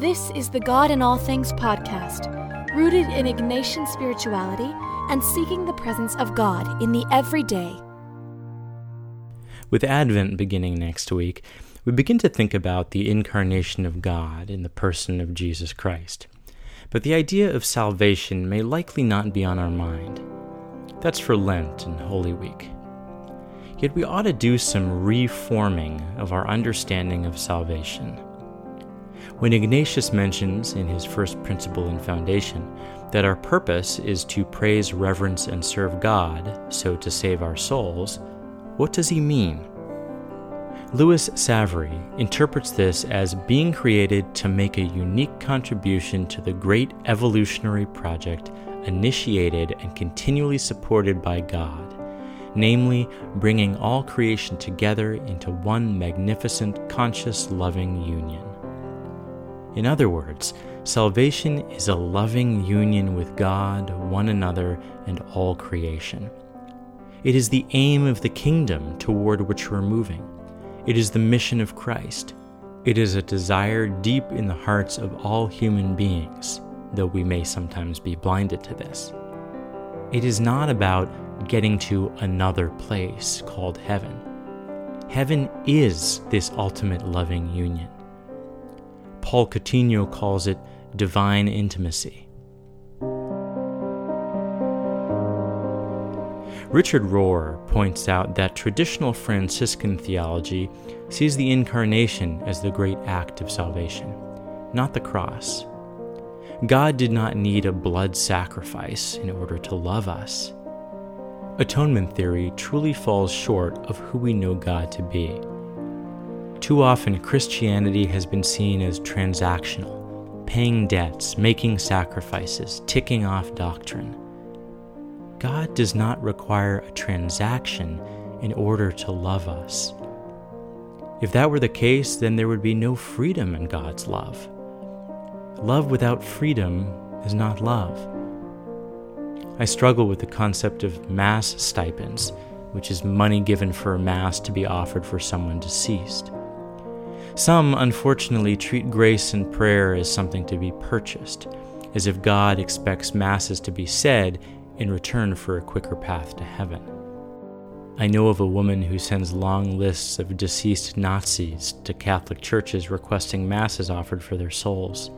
This is the God in All Things podcast, rooted in Ignatian spirituality and seeking the presence of God in the everyday. With Advent beginning next week, we begin to think about the incarnation of God in the person of Jesus Christ. But the idea of salvation may likely not be on our mind. That's for Lent and Holy Week. Yet we ought to do some reforming of our understanding of salvation. When Ignatius mentions in his first principle and foundation that our purpose is to praise, reverence, and serve God, so to save our souls, what does he mean? Louis Savary interprets this as being created to make a unique contribution to the great evolutionary project initiated and continually supported by God, namely, bringing all creation together into one magnificent, conscious, loving union. In other words, salvation is a loving union with God, one another, and all creation. It is the aim of the kingdom toward which we're moving. It is the mission of Christ. It is a desire deep in the hearts of all human beings, though we may sometimes be blinded to this. It is not about getting to another place called heaven. Heaven is this ultimate loving union. Paul Coutinho calls it divine intimacy. Richard Rohr points out that traditional Franciscan theology sees the incarnation as the great act of salvation, not the cross. God did not need a blood sacrifice in order to love us. Atonement theory truly falls short of who we know God to be. Too often, Christianity has been seen as transactional, paying debts, making sacrifices, ticking off doctrine. God does not require a transaction in order to love us. If that were the case, then there would be no freedom in God's love. Love without freedom is not love. I struggle with the concept of Mass stipends, which is money given for a Mass to be offered for someone deceased. Some, unfortunately, treat grace and prayer as something to be purchased, as if God expects Masses to be said in return for a quicker path to heaven. I know of a woman who sends long lists of deceased Nazis to Catholic churches requesting Masses offered for their souls.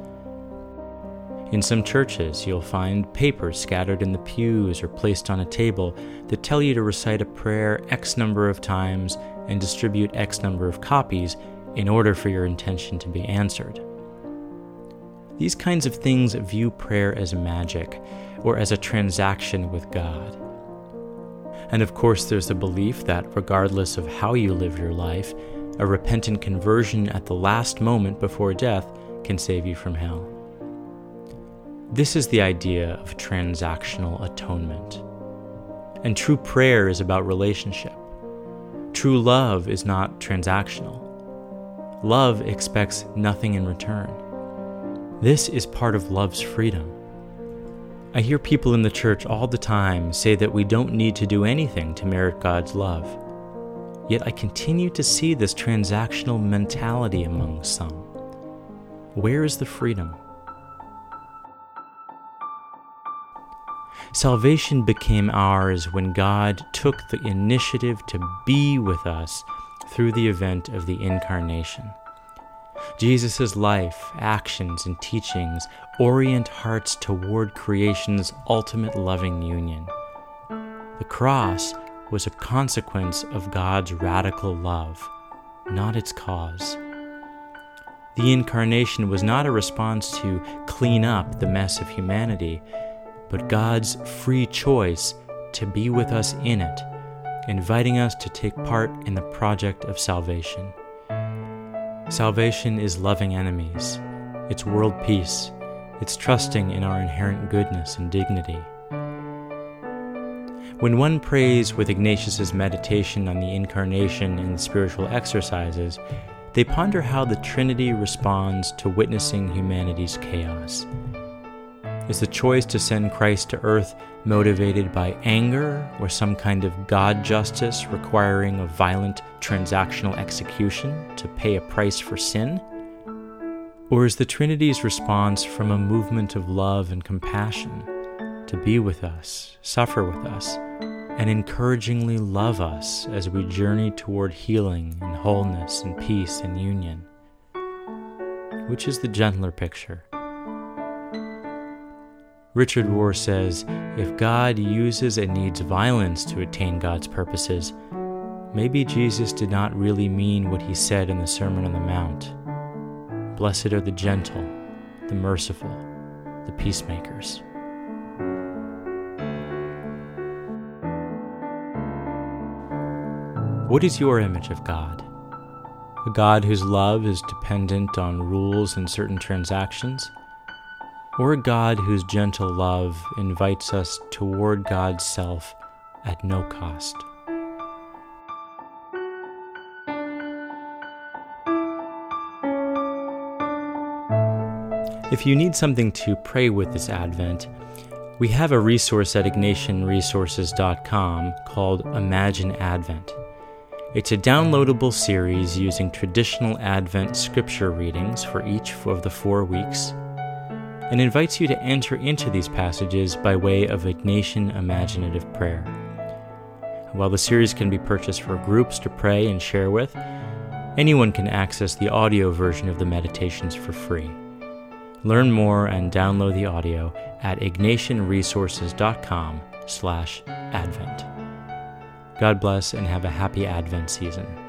In some churches, you'll find papers scattered in the pews or placed on a table that tell you to recite a prayer X number of times and distribute X number of copies in order for your intention to be answered. These kinds of things view prayer as magic or as a transaction with God. And of course, there's the belief that regardless of how you live your life, a repentant conversion at the last moment before death can save you from hell. This is the idea of transactional atonement. And true prayer is about relationship. True love is not transactional. Love expects nothing in return. This is part of love's freedom. I hear people in the church all the time say that we don't need to do anything to merit God's love. Yet I continue to see this transactional mentality among some. Where is the freedom? Salvation became ours when God took the initiative to be with us through the event of the Incarnation. Jesus' life, actions, and teachings orient hearts toward creation's ultimate loving union. The cross was a consequence of God's radical love, not its cause. The Incarnation was not a response to clean up the mess of humanity, but God's free choice to be with us in it inviting us to take part in the project of salvation. Salvation is loving enemies, it's world peace, it's trusting in our inherent goodness and dignity. When one prays with Ignatius's meditation on the incarnation and spiritual exercises, they ponder how the Trinity responds to witnessing humanity's chaos. Is the choice to send Christ to earth motivated by anger or some kind of God justice requiring a violent transactional execution to pay a price for sin? Or is the Trinity's response from a movement of love and compassion to be with us, suffer with us, and encouragingly love us as we journey toward healing and wholeness and peace and union? Which is the gentler picture? Richard Rohr says if God uses and needs violence to attain God's purposes, maybe Jesus did not really mean what he said in the Sermon on the Mount. Blessed are the gentle, the merciful, the peacemakers. What is your image of God? A God whose love is dependent on rules and certain transactions? Or a God whose gentle love invites us toward God's self at no cost? If you need something to pray with this Advent, we have a resource at ignatianresources.com called Imagine Advent. It's a downloadable series using traditional Advent scripture readings for each of the four weeks and invites you to enter into these passages by way of Ignatian imaginative prayer. While the series can be purchased for groups to pray and share with, anyone can access the audio version of the meditations for free. Learn more and download the audio at ignatianresources.com slash advent. God bless and have a happy Advent season.